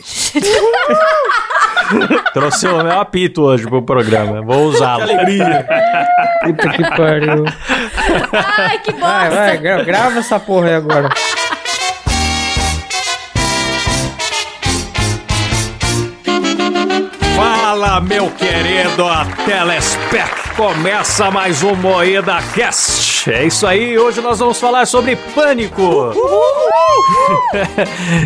Trouxe o meu apito hoje pro programa. Vou usá-lo. Que alegria. Puta que pariu. Ai, que bosta. Vai, vai, gra- grava essa porra aí agora. Fala, meu querido telespec. Começa mais um Moeda Cast. É isso aí, hoje nós vamos falar sobre pânico.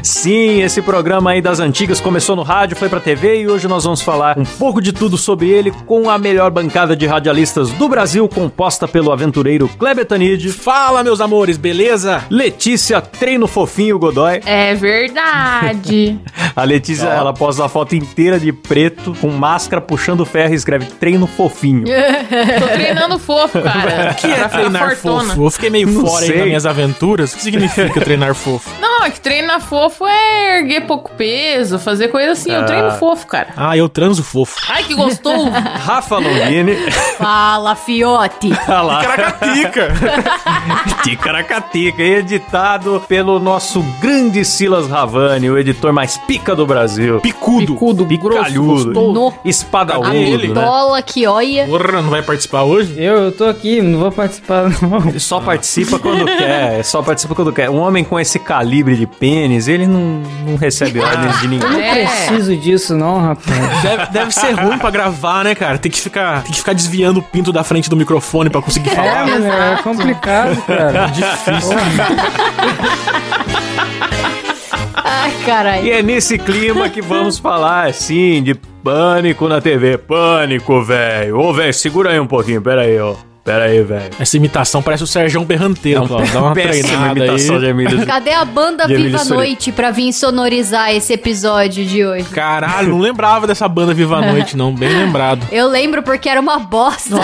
Sim, esse programa aí das antigas começou no rádio, foi pra TV e hoje nós vamos falar um pouco de tudo sobre ele com a melhor bancada de radialistas do Brasil, composta pelo aventureiro Kleber Tanid, Fala, meus amores, beleza? Letícia Treino Fofinho Godoy. É verdade. A Letícia, ela posta a foto inteira de preto, com máscara, puxando ferro e escreve treino fofinho. Tô treinando fofo, cara. O que é Pra ficar treinar fortona. fofo? Eu fiquei meio Não fora aí sei. nas minhas aventuras. O que significa treinar fofo? Não, é que treinar fofo é erguer pouco peso, fazer coisa assim. Eu treino fofo, cara. Ah, eu transo fofo. Ai, que gostoso. Rafa Longini. Fala, fiote. Olha lá. Caracatica! Ticaracatica, editado pelo nosso grande Silas Ravani, o editor mais pica do Brasil. Picudo. Picudo, grosso, Picalhudo, gostoso. espadaúdo, né? Bola que olha. Porra, não vai participar hoje? Eu, eu tô aqui, não vou participar não. Ele só participa quando quer, só participa quando quer. Um homem com esse calibre de pênis, ele não, não recebe ordens de Eu ninguém. não É. preciso disso não, rapaz. Deve, deve ser ruim pra gravar, né, cara? Tem que ficar, tem que ficar desviando o pinto da frente do microfone pra conseguir É, falar. mano, é complicado, cara. Difícil. Ai, caralho. E é nesse clima que vamos falar, sim, de pânico na TV. Pânico, velho. Ô, velho, segura aí um pouquinho, pera aí, ó. Pera aí, velho. Essa imitação parece o Serjão Berranteiro. Dá uma treinada imitação de aí. Emílio. Cadê a banda De Viva a. Noite pra vir sonorizar esse episódio de hoje? Caralho, não lembrava dessa banda Viva a Noite, não. Bem lembrado. Eu lembro porque era uma bosta.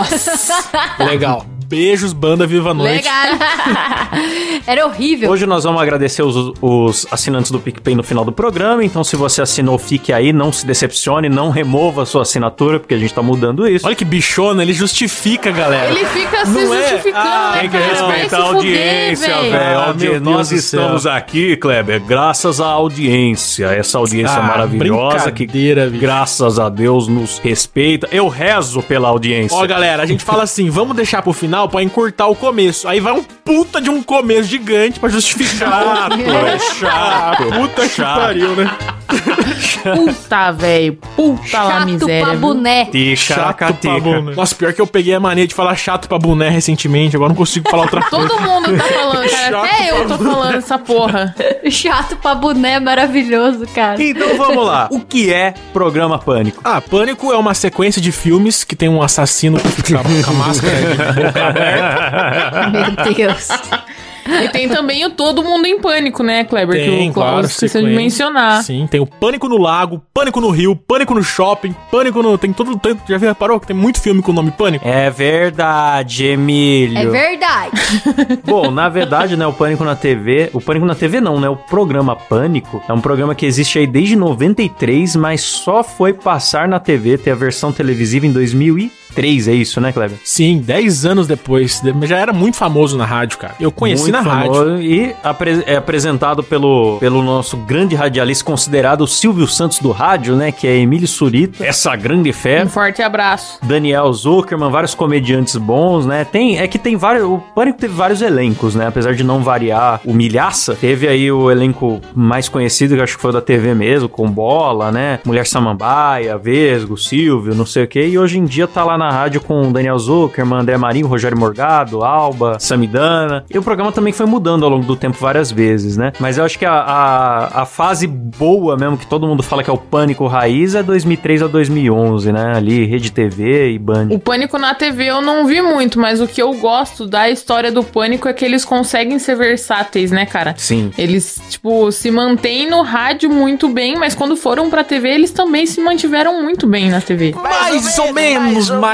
Legal. Beijos, banda Viva a Noite. Legal. era horrível. Hoje nós vamos agradecer os, os assinantes do PicPay no final do programa, então se você assinou, fique aí, não se decepcione, não remova a sua assinatura, porque a gente tá mudando isso. Olha que bichona, ele justifica, galera. Ele fica se Não é? justificando, Ah, né, Tem que respeitar se a audiência, velho. Ah, Nós estamos aqui, Kleber, graças à audiência. Essa audiência Ah, maravilhosa que, bicho. graças a Deus, nos respeita. Eu rezo pela audiência. Ó, galera, a gente fala assim, vamos deixar pro final pra encurtar o começo. Aí vai um puta de um começo gigante pra justificar. Chato, é chato. puta que Chato. pariu, né? Puta, velho. Puta lá, Chato miséria. pra boné. Chato pra boné. Nossa, pior que eu peguei a mania de falar chato pra boné recentemente, agora não consigo falar outra coisa. Todo mundo tá falando, cara. Chato Até eu tô falando essa porra. Chato pra boné maravilhoso, cara. Então vamos lá. O que é programa Pânico? Ah, Pânico é uma sequência de filmes que tem um assassino que fica com a máscara de boca aberta. Meu Deus. E tem também o Todo Mundo em Pânico, né, Kleber? que Tem, o Klaus claro, esqueceu de mencionar. Sim, tem o Pânico no Lago, Pânico no Rio, Pânico no Shopping, Pânico no... Tem todo... tem- Já reparou que tem muito filme com o nome Pânico? É verdade, Emílio. É verdade. Bom, na verdade, né, o Pânico na TV, o Pânico na TV não, né, o programa Pânico é um programa que existe aí desde 93, mas só foi passar na TV, ter a versão televisiva em 2003, é isso, né, Kleber? Sim, 10 anos depois. de- Já era muito famoso na rádio, cara. Eu conheci Muito na rádio. E apre- é apresentado pelo, pelo nosso grande radialista, considerado o Silvio Santos do rádio, né, que é Emílio Surita, essa grande fé. Um forte abraço. Daniel Zuckerman, vários comediantes bons, né? Tem, é que tem vários. O Pânico teve vários elencos, né? Apesar de não variar o Milhaça, teve aí o elenco mais conhecido, que eu acho que foi o da TV mesmo, com Bola, né? Mulher Samambaia, Vesgo, Silvio, não sei o quê. E hoje em dia tá lá na rádio com o Daniel Zuckerman, André Marinho, Rogério Morgado, Alba, Samidana. E o programa também foi mudando ao longo do tempo várias vezes, né? Mas eu acho que a, a, a fase boa mesmo, que todo mundo fala que é o Pânico Raiz, é 2003 a 2011, né? Ali, Rede TV e Band. O Pânico na TV eu não vi muito, mas o que eu gosto da história do Pânico é que eles conseguem ser versáteis, né, cara? Sim. Eles, tipo, se mantêm no rádio muito bem, mas quando foram pra TV, eles também se mantiveram muito bem na TV. Mais ou menos, mais ou menos.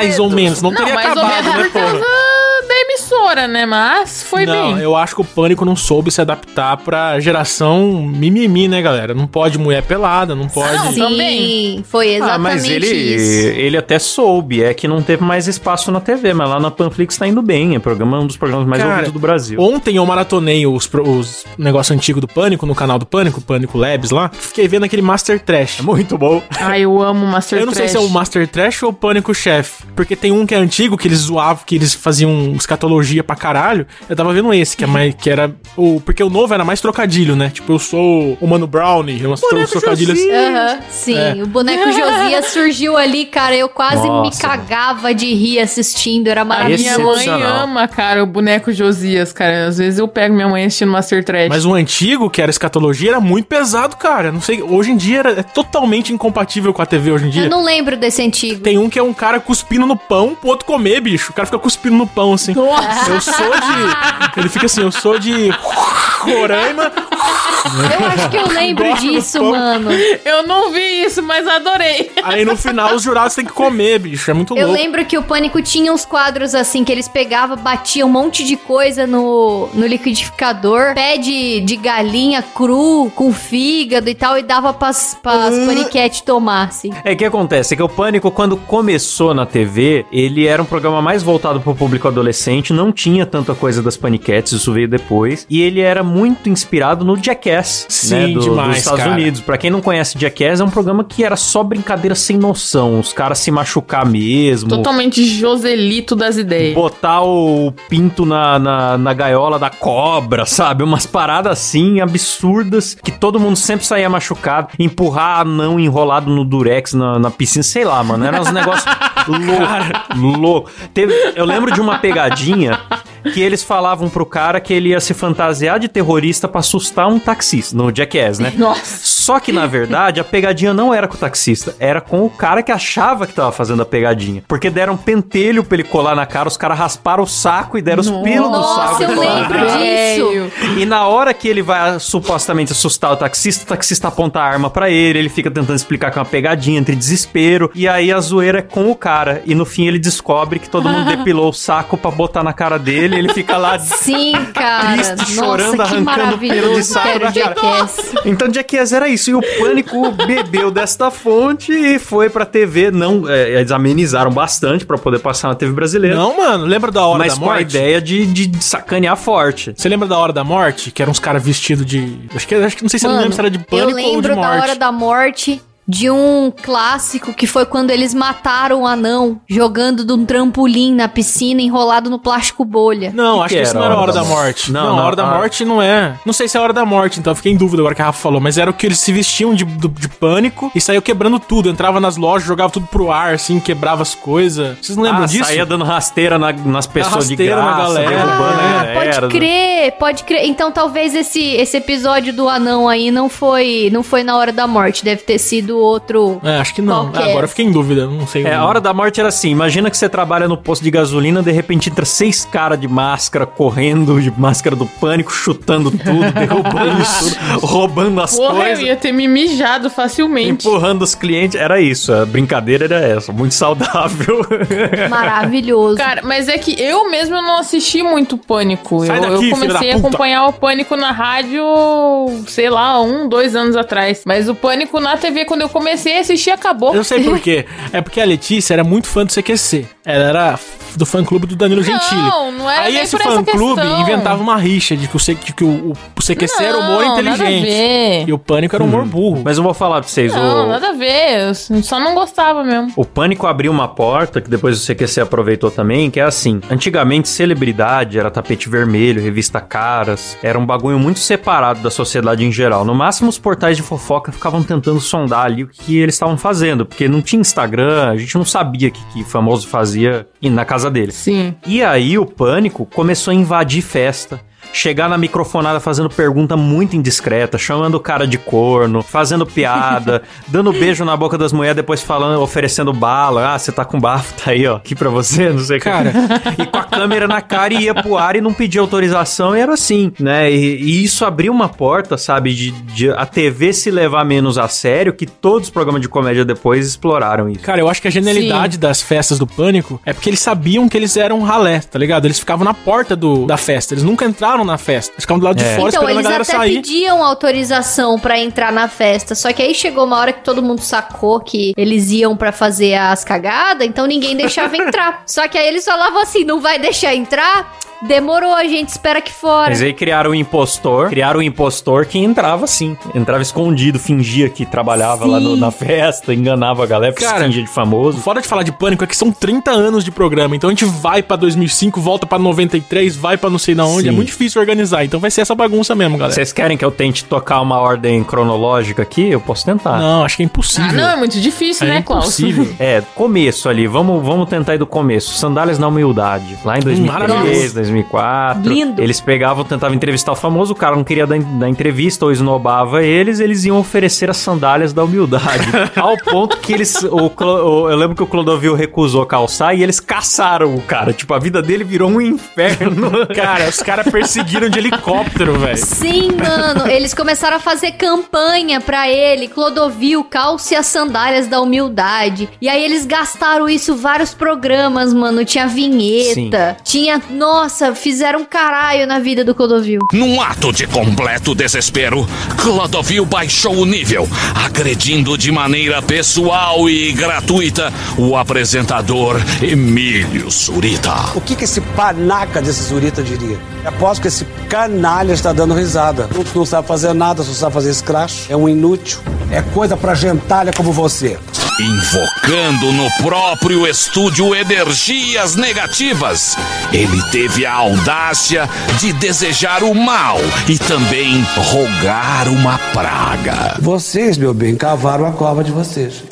Não, teria mais ou acabado, menos. né, por porra? da emissora, né? Mas foi não, bem. eu acho que o Pânico não soube se adaptar pra geração mimimi, né, galera? Não pode mulher pelada, não pode... Não, Sim, também. foi exatamente Ah, mas ele, isso. ele até soube, é que não teve mais espaço na TV, mas lá na Panflix tá indo bem, é programa, um dos programas mais Cara, ouvidos do Brasil. Ontem eu maratonei os, os negócios antigos do Pânico, no canal do Pânico, Pânico Labs lá. Fiquei vendo aquele Master Trash. Muito bom. Ai, eu amo Master Eu não sei Trash. se é o Master Trash ou o Pânico Chef. Porque tem um que é antigo, que eles zoavam, que eles faziam escatologia pra caralho. Eu tava vendo esse, que, é mais, que era. O, porque o novo era mais trocadilho, né? Tipo, eu sou o Mano Brownie. Umas trocadilhos. Aham, sim, É. o boneco Josias surgiu ali, cara. Eu quase Nossa, me cagava de rir assistindo, era A maravilhoso. minha mãe ama, cara, o boneco Josias, cara. Às vezes eu pego minha mãe assistindo Master Trash. Mas o antigo, que era escatologia, era muito pesado, cara. Não sei, hoje em dia era, é totalmente incompatível com a TV hoje em dia. Eu não lembro desse antigo. Tem um que é um cara cuspindo no pão pro outro comer, bicho. O cara fica cuspindo no pão, assim. Nossa! Eu sou de. Ele fica assim, eu sou de. Roraima. Eu acho que eu lembro Gosto disso, mano. Eu não vi isso, mas adorei. Aí no final os jurados têm que comer, bicho. É muito Eu louco. lembro que o Pânico tinha uns quadros assim que eles pegavam, batiam um monte de coisa no, no liquidificador, pé de, de galinha cru, com fígado e tal, e dava pras, pras paniquete tomar, assim. É que acontece, é que o Pânico, quando começou na TV, ele era um programa mais voltado pro público adolescente, não tinha tanta coisa das paniquetes, isso veio depois, e ele era muito inspirado no Jackass, Sim, né, do- demais, dos Estados cara. Unidos. Pra quem não conhece Jackass, é um programa que era só brincadeira sem noção, os caras se machucar mesmo. Totalmente Joselito das ideias. Botar o pinto na, na, na gaiola da cobra, sabe? Umas paradas assim absurdas que todo mundo sempre saía machucado. Empurrar não enrolado no durex na, na piscina, sei lá, mano. Era uns negócios loucos. Louco. Teve, eu lembro de uma pegadinha que eles falavam pro cara que ele ia se fantasiar de terrorista pra assustar um taxista, no Jackass, né? Nossa. Só que, na verdade, a pegadinha não era com o taxista, era com o cara que achava que tava fazendo a pegadinha. Porque deram um pentelho pra ele colar na cara, os caras rasparam o saco e deram os pelos do saco. Nossa, eu lembro disso. E na hora que ele vai supostamente assustar o taxista, o taxista aponta a arma pra ele, ele fica tentando explicar que é uma pegadinha entre desespero, e aí a zoeira é com o cara. E no fim ele descobre que todo mundo depilou o saco pra botar na cara dele, ele fica lá. Sim, cara. Triste, Nossa, chorando, arrancando pelo de saco da o cara. Então Jackass era isso, e o Pânico bebeu desta fonte e foi pra TV. Não, é, eles amenizaram bastante pra poder passar na TV brasileira. Não, mano, lembra da hora mas da com a morte? ideia de, de sacanear forte. Você lembra da hora da morte? Que eram uns caras vestidos de. Acho que, acho que não sei se eu não Mano, lembro se era de eu pânico ou de lembro da morte. hora da morte de um clássico que foi quando eles mataram o anão jogando de um trampolim na piscina enrolado no plástico bolha. Não, Que acho que que isso era não era a hora da morte. Não, Não, não, a hora da morte não é. Não sei se é a hora da morte, então eu fiquei em dúvida agora que a Rafa falou. Mas era o que eles se vestiam de, do- de pânico e saiu quebrando tudo. Entrava nas lojas, jogava tudo pro ar, assim, quebrava as coisas. Vocês não lembram ah, disso? saía dando rasteira na- nas pessoas de rasteira na graça, galera. derrubando a Ah, galera. pode crer, pode crer. Então talvez esse, esse episódio do anão aí não foi, não foi na hora da morte, deve ter sido outro. É, acho que não. Qual que Ah, agora eu fiquei em dúvida, não sei. É, a hora da morte era assim: imagina que você trabalha no posto de gasolina, de repente entra seis caras de máscara correndo, de máscara do pânico, chutando tudo, derrubando tudo, roubando as Porra, eu coisas. ia ter me mijado facilmente. Empurrando os clientes, era isso, a brincadeira era essa, muito saudável. Maravilhoso. Cara, mas é que eu mesmo não assisti muito Pânico. Sai eu, daqui, eu comecei da a acompanhar o Pânico na rádio, sei lá, um, dois anos atrás. Mas o Pânico na TV, quando eu comecei a assistir, acabou. Eu sei por quê. É porque a Letícia era muito fã do CQC. Ela era do fã-clube do Danilo Gentili. não era Aí nem esse por essa fã-clube questão. inventava uma rixa de que o, C- que o, o CQC era humor Não, nada a inteligente. ver. E o Pânico era humor burro. Mas eu vou falar pra vocês, Não, o, nada a ver. Eu só não gostava mesmo. o Pânico abriu uma porta, que depois o CQC aproveitou também, que é assim, antigamente celebridade era tapete vermelho, revista Caras, era um bagulho muito separado da sociedade em geral. No máximo os portais de fofoca ficavam tentando sondar ali o que eles estavam fazendo, porque não tinha Instagram, a gente não sabia o que, que famoso fazia na casa deles. Sim. E aí o pânico começou a invadir festa. Chegar na microfonada fazendo pergunta muito indiscreta, chamando o cara de corno, fazendo piada, dando beijo na boca das mulheres, depois falando, oferecendo bala. Ah, você tá com bafo, tá aí, ó, aqui pra você, não sei o que. Cara. E com a câmera na cara e ia pro ar e não pedia autorização e era assim, né? E, e isso abriu uma porta, sabe, de, de a TV se levar menos a sério, que todos os programas de comédia depois exploraram isso. Cara, eu acho que a genialidade das festas do Pânico é porque eles sabiam que eles eram ralé, tá ligado? Eles ficavam na porta do, da festa, eles nunca entraram na festa. Eles ficavam do lado de É. fora Então, esperando a eles galera até sair. pediam autorização pra entrar na festa, só que aí chegou uma hora que todo mundo sacou que eles iam pra fazer as cagadas, então ninguém deixava entrar. Só que aí eles falavam assim, não vai deixar entrar? Demorou, a gente espera aqui fora. Mas aí criaram o impostor, criaram o impostor que entrava assim, entrava escondido, fingia que trabalhava lá no- Sim. na festa, enganava a galera, Cara, fingia de famoso. foda de falar de Pânico é que são 30 anos de programa, então a gente vai pra 2005, volta pra 93, vai pra não sei na onde, Sim. é muito difícil organizar, então vai ser essa bagunça mesmo, galera. Vocês querem que eu tente tocar uma ordem cronológica aqui? Eu posso tentar. Não, acho que é impossível. Ah, não, é muito difícil, é né, Klaus? impossível. É, começo ali, vamos, vamos tentar ir do começo. Sandálias na humildade. Lá em 2003, maravilhoso. 2004. Lindo. Eles pegavam, tentavam entrevistar o famoso, o cara não queria dar, dar entrevista ou esnobava eles, eles iam oferecer as sandálias da humildade. Ao ponto que eles. O, o- eu lembro que o Clodovil recusou calçar e eles caçaram o cara. Tipo, a vida dele virou um inferno. Cara, os caras perseguiram de helicóptero, velho. Sim, mano, eles começaram a fazer campanha pra ele, Clodovil, calce as sandálias da humildade. E aí eles gastaram isso em vários programas, mano. Tinha vinheta, tinha. Nossa, fizeram um caralho na vida do Clodovil. Num ato de completo desespero, Clodovil baixou o nível, agredindo de maneira pessoal e gratuita o apresentador Emílio Surita. O que, que esse panaca desse Zurita diria? Eu Aposto que esse canalha está dando risada. Não, não sabe fazer nada, só sabe fazer scratch. É um inútil. É coisa pra gentalha como você. Invocando no próprio estúdio energias negativas, ele teve a audácia de desejar o mal e também rogar uma praga. Vocês, meu bem, cavaram a cova de vocês.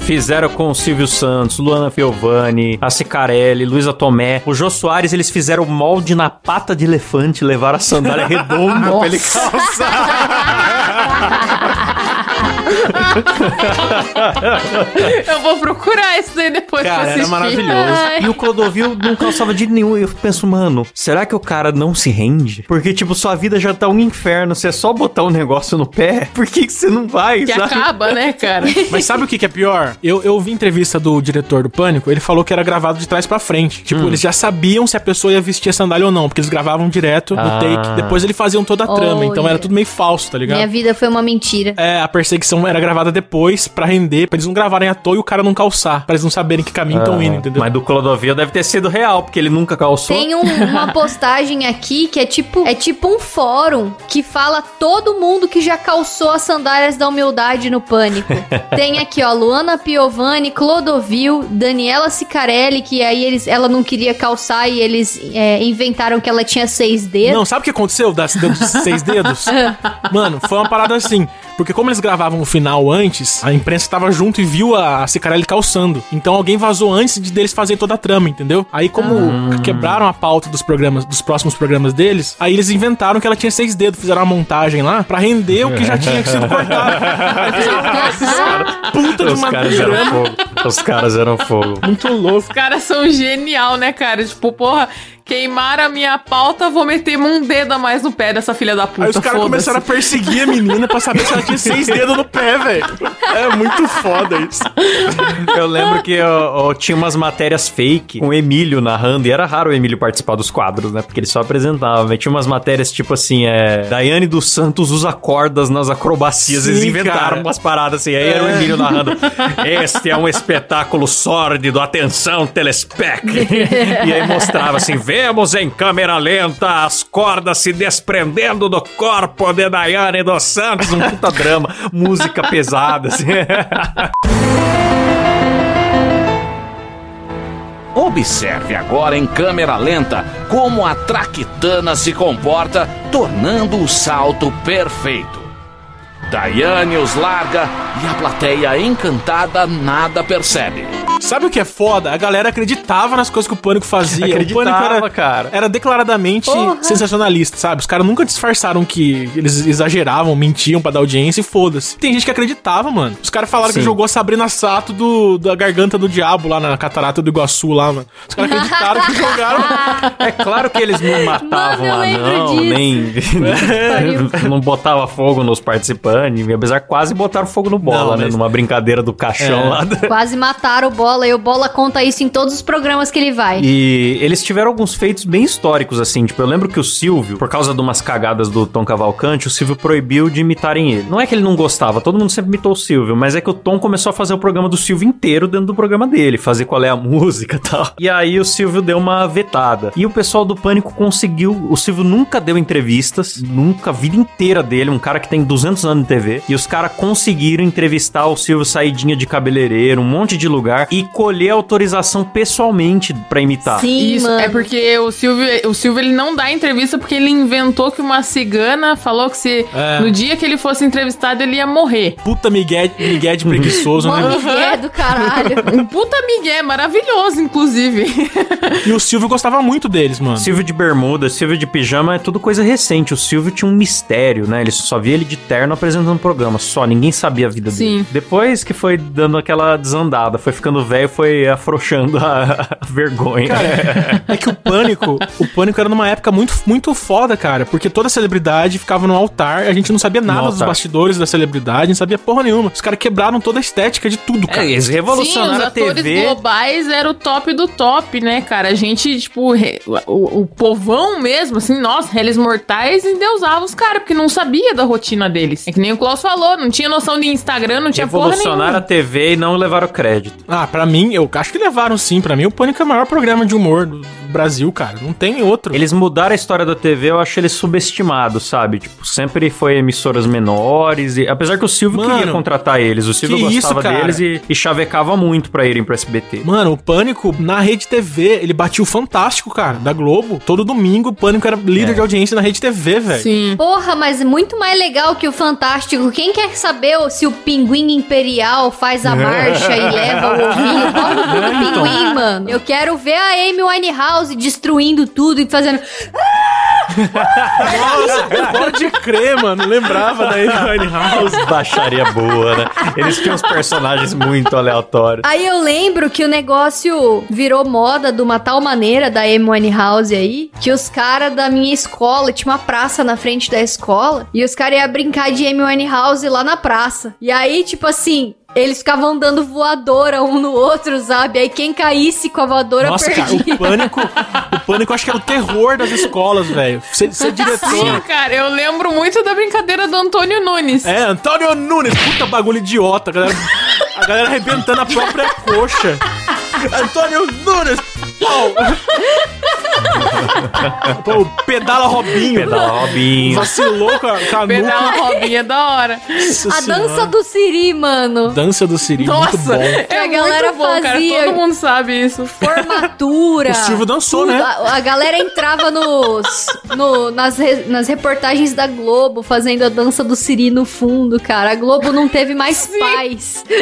Fizeram com o Silvio Santos, Luana Piovani, a Cicarelli, Luísa Tomé. O Jô Soares, eles fizeram molde na pata de elefante, levaram a sandália redonda pra ele Eu vou procurar isso daí depois Cara, pra era assistir. maravilhoso. Ai. E o Clodovil não calçava de nenhum. E eu penso, mano, será que o cara não se rende? Porque, tipo, sua vida já tá um inferno. Você é só botar um negócio no pé. Por que, que você não vai, Que sabe? acaba, né, cara? Mas sabe o que, que é pior? Eu, eu vi entrevista do diretor do Pânico, ele falou que era gravado de trás pra frente. Tipo, Hum. eles já sabiam se a pessoa ia vestir a sandália ou não, porque eles gravavam direto no Ah. take. Depois eles faziam toda a trama, então era tudo meio falso, tá ligado? Minha vida foi uma mentira. É, a perseguição era gravada depois pra render, pra eles não gravarem à toa e o cara não calçar, pra eles não saberem que caminho estão indo, entendeu? Mas do Clodovil deve ter sido real, porque ele nunca calçou. Tem um- uma postagem aqui que é tipo é tipo um fórum que fala todo mundo que já calçou as sandálias da humildade no pânico. Tem aqui, ó, Luana Piovani, Clodovil, Daniela Sicarelli, que aí eles, ela não queria calçar e eles é, inventaram que ela tinha seis dedos. Não, sabe o que aconteceu das, dos seis dedos? Mano, foi uma parada assim. Porque como eles gravavam o final antes, a imprensa tava junto e viu a, Cicarelli calçando. Então alguém vazou antes de deles fazer toda a trama, entendeu? Aí como quebraram a pauta dos programas, dos próximos programas deles, aí eles inventaram que ela tinha seis dedos, fizeram uma montagem lá pra render o que já tinha sido cortado. Aí fizeram uma puta de Os uma caras eram fogo. Os caras eram fogo. Muito louco. Os caras são genial, né, cara? Tipo, porra, queimaram a minha pauta, vou meter um dedo a mais no pé dessa filha da puta. Aí os caras começaram a perseguir a menina pra saber se ela tinha seis dedos no pé, velho. É muito foda isso. Eu lembro que eu, eu tinha umas matérias fake com o Emílio narrando, e era raro o Emílio participar dos quadros, né? Porque ele só apresentava. Mas tinha umas matérias tipo assim: é. Daiane dos Santos usa cordas nas acrobacias. Eles Sim, inventaram cara. umas paradas assim. Aí era o Emílio narrando: Este é um espetáculo sórdido, atenção, telespec. e aí mostrava assim: vemos em câmera lenta as cordas se desprendendo do corpo de Daiane dos Santos. Um puta drama, música pesada, assim. Observe agora em câmera lenta como a traquitana se comporta, tornando o salto perfeito. Daiane os larga e a plateia encantada nada percebe. Sabe o que é foda? A galera acreditava nas coisas que o Pânico fazia. Acreditava, o Pânico era, cara. era declaradamente sensacionalista, sabe? Os caras nunca disfarçaram que eles exageravam, mentiam pra dar audiência e foda-se. Tem gente que acreditava, mano. Os caras falaram que Sim. jogou a Sabrina Sato do, da garganta do diabo lá na catarata do Iguaçu lá, mano. Os caras acreditaram que jogaram. É claro que eles não matavam Mano, eu lá, lembro não, disso. nem. não botava fogo nos participantes, apesar que quase botaram fogo no bola, Não, né? mas- Numa brincadeira do caixão É. lá. da- Quase mataram o Bola e o Bola conta isso em todos os programas que ele vai. E eles tiveram alguns feitos bem históricos, assim. Tipo, eu lembro que o Silvio, por causa de umas cagadas do Tom Cavalcante, o Silvio proibiu de imitarem ele. Não é que ele não gostava, todo mundo sempre imitou o Silvio, mas é que o Tom começou a fazer o programa do Silvio inteiro dentro do programa dele, fazer qual é a música e tal. E aí o Silvio deu uma vetada. E o pessoal do Pânico conseguiu. O Silvio nunca deu entrevistas, nunca, a vida inteira dele, um cara que tem 200 anos de TV. E os caras conseguiram entrevistar o Silvio saidinha de cabeleireiro, um monte de lugar, e colher autorização pessoalmente pra imitar. Sim, Isso, mano. é porque o Silvio, o Silvio ele não dá entrevista porque ele inventou que uma cigana falou que se É. no dia que ele fosse entrevistado ele ia morrer. Puta migué, migué de preguiçoso, né? Miguel do caralho. Um puta migué, maravilhoso, inclusive. E o Silvio gostava muito deles, mano. Silvio de bermuda, Silvio de pijama é tudo coisa recente. O Silvio tinha um mistério, né? Ele só via ele de terno apresentando o programa, só. Ninguém sabia a vida dele. Sim. Depois que foi dando aquela desandada, foi ficando velho, foi afrouxando a, a vergonha. É que o pânico, o pânico era numa época muito, muito foda, cara. Porque toda celebridade ficava no altar, a gente não sabia nada No dos altar. bastidores da celebridade, não sabia porra nenhuma. Os caras quebraram toda a estética de tudo, cara. É, eles Sim, revolucionaram os a atores TV. globais era o top do top, né, cara? A gente, tipo, re- o, o povão mesmo, assim, nós, réis mortais, endeusavam os caras, porque não sabia da rotina deles. É que nem o Klaus falou, não tinha noção de Instagram, não tinha porra Revolucionaram a. TV e não levaram crédito. Ah, pra mim, eu acho que levaram sim. Pra mim, o Pânico é o maior programa de humor do Brasil, cara. Não tem outro. Eles mudaram a história da TV, eu acho eles subestimados, sabe? Tipo, sempre foi emissoras menores. E, apesar que o Silvio Mano, queria contratar eles, o Silvio gostava isso, deles e, e chavecava muito pra irem pro SBT. Mano, o Pânico na Rede TV, ele batia o Fantástico, cara, da Globo. Todo domingo o Pânico era líder É. de audiência na Rede TV, velho. Sim. Porra, mas muito mais legal que o Fantástico. Quem quer saber se o pinguim imperial faz a marcha e leva o ovinho? É, então. pinguim, mano? Eu quero ver a Amy Winehouse destruindo tudo e fazendo. Nossa, pode crer, mano. Lembrava da Amy Winehouse. Baixaria boa, né? Eles tinham uns personagens muito aleatórios. Aí eu lembro que o negócio virou moda de uma tal maneira da Amy Winehouse aí, que os caras da minha escola, tinha uma praça na frente da escola, e os caras iam brincar de Amy Winehouse lá na praça. E aí, tipo assim, eles ficavam dando voadora um no outro, sabe? Aí quem caísse com a voadora Nossa, cara, perdia. o Pânico, o Pânico eu acho que era o terror das escolas, velho. Ser, ser Sim, diretor. cara, eu lembro muito da brincadeira do Antônio Nunes. É, Antônio Nunes, puta bagulho idiota, a galera, a galera arrebentando a própria coxa. Antônio Nunes, pau! Pô, pedala Robinho. Pedala Robinho. Vacilou com a, com a Pedala nuca. Robinha da hora. Nossa A Senhora. dança do Siri, mano. Dança do Siri, muito Nossa, bom. é a galera muito bom, cara. fazia- Todo mundo sabe isso. Formatura. O Silvio dançou, tudo. né? A, a galera entrava nos, no- nas, re- nas reportagens da Globo fazendo a dança do Siri no fundo, cara. A Globo não teve mais paz.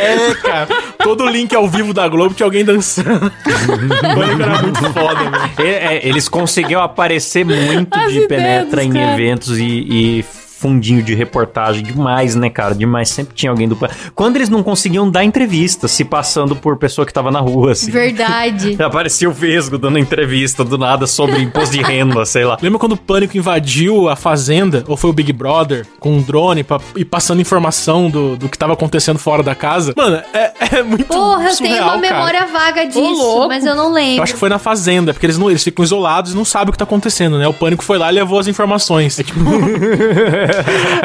É, cara. Todo link ao vivo da Globo tinha alguém dançando. O Pânico era muito foda, mano. É, é, eles conseguiam aparecer muito As de ideias penetra em eventos e, e fundinho de reportagem demais, né, cara? Demais. Sempre tinha alguém do. Quando eles não conseguiam dar entrevista, se passando por pessoa que tava na rua, assim. Verdade. Aparecia o Vesgo dando entrevista do nada sobre imposto de renda, sei lá. Lembra quando o Pânico invadiu a fazenda, ou foi o Big Brother, com um drone pra, e passando informação do, do que tava acontecendo fora da casa? Mano, é, é muito Porra, eu tenho surreal, uma cara. memória vaga disso, mas eu não Eu lembro. acho que foi na fazenda, porque eles, não, eles ficam isolados e não sabem o que tá acontecendo, né? O Pânico foi lá e levou as informações. É tipo...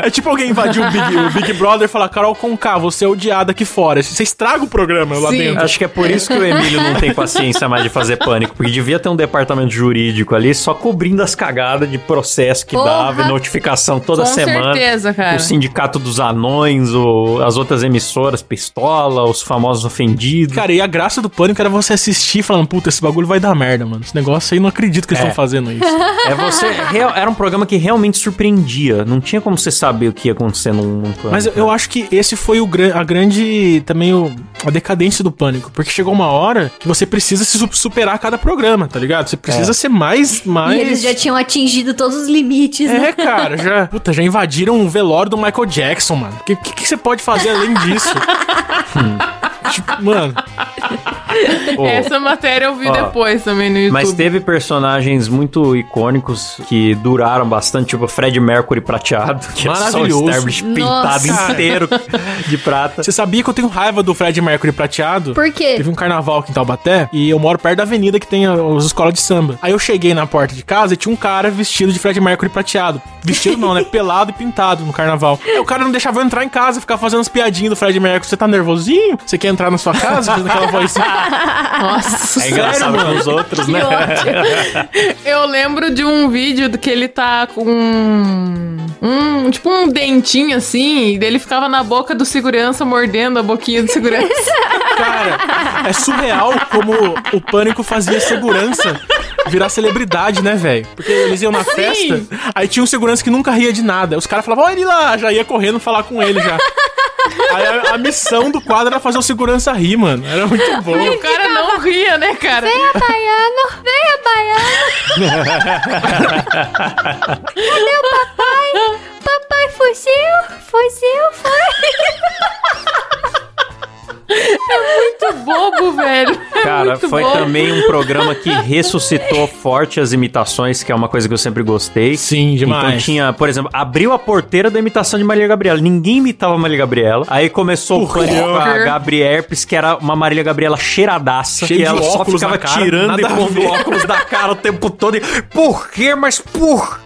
é tipo alguém invadir o Big, o Big Brother e falar, Carol Conká, você é odiada aqui fora. Você estraga o programa lá Sim. dentro. Acho que é por isso que o Emílio não tem paciência mais de fazer pânico, porque devia ter um departamento jurídico ali só cobrindo as cagadas de processo que Porra. dava, e notificação toda Com semana. certeza, cara. O sindicato dos anões, o- as outras emissoras, Pistola, os famosos ofendidos. Cara, e a graça do Pânico era você assistir falando, puta, esse bagulho vai dar merda, mano. Esse negócio aí, não acredito que eles É. estão fazendo isso. É você. real- era um programa que realmente surpreendia. Não tinha tinha como você saber o que ia acontecer num, num pânico. Mas eu, eu acho que esse foi o a grande. também o, a decadência do pânico. Porque chegou uma hora que você precisa se su- superar cada programa, tá ligado? Você precisa ser mais. mais... E eles já tinham atingido todos os limites, né? É, cara, já. Puta, já invadiram o velório do Michael Jackson, mano. O que, que, que você pode fazer além disso? Hum. Tipo, mano. Pô, Essa matéria eu vi Ó, depois também no YouTube. Mas teve personagens muito icônicos que duraram bastante, tipo Fred Mercury prateado, que é só o Maravilhoso. Pintado inteiro de prata. Você sabia que eu tenho raiva do Fred Mercury prateado? Por quê? Teve um carnaval aqui em Taubaté e eu moro perto da avenida que tem a- as escolas de samba. Aí eu cheguei na porta de casa e tinha um cara vestido de Fred Mercury prateado. Vestido não, né? Pelado e pintado no carnaval. Aí o cara não deixava eu entrar em casa, ficava fazendo as piadinhas do Fred Mercury. Você tá nervosinho? Você quer entrar na sua casa? Fazendo aquela voz assim. Nossa, É engraçado mano? com os outros, Que né? Eu lembro de um vídeo do que ele tá com um, um tipo um dentinho assim, e dele ficava na boca do segurança mordendo a boquinha do segurança. Cara, é surreal como o pânico fazia segurança virar celebridade, né, velho? Porque eles iam na festa, aí tinha um segurança que nunca ria de nada. Os caras falavam, olha ele lá, já ia correndo falar com ele já. Aí a, a missão do quadro era fazer o segurança rir, mano. Era muito bom. e o cara não ria, né, cara? Venha, baiano! Venha, baiano! Cadê o papai? Papai fugiu! Fugiu, foi! Muito bobo, velho. É Cara, foi bobo. também um programa que ressuscitou forte as imitações, que é uma coisa que eu sempre gostei. Sim, demais. Então tinha, por exemplo, abriu a porteira da imitação de Marília Gabriela. Ninguém imitava a Marília Gabriela. Aí começou o pânico com a? Gabi Herpes, que era uma Marília Gabriela cheiradaça. Cheio que de ela só óculos ficava na cara, tirando e pondo óculos da cara o tempo todo. E, por quê? Mas por quê?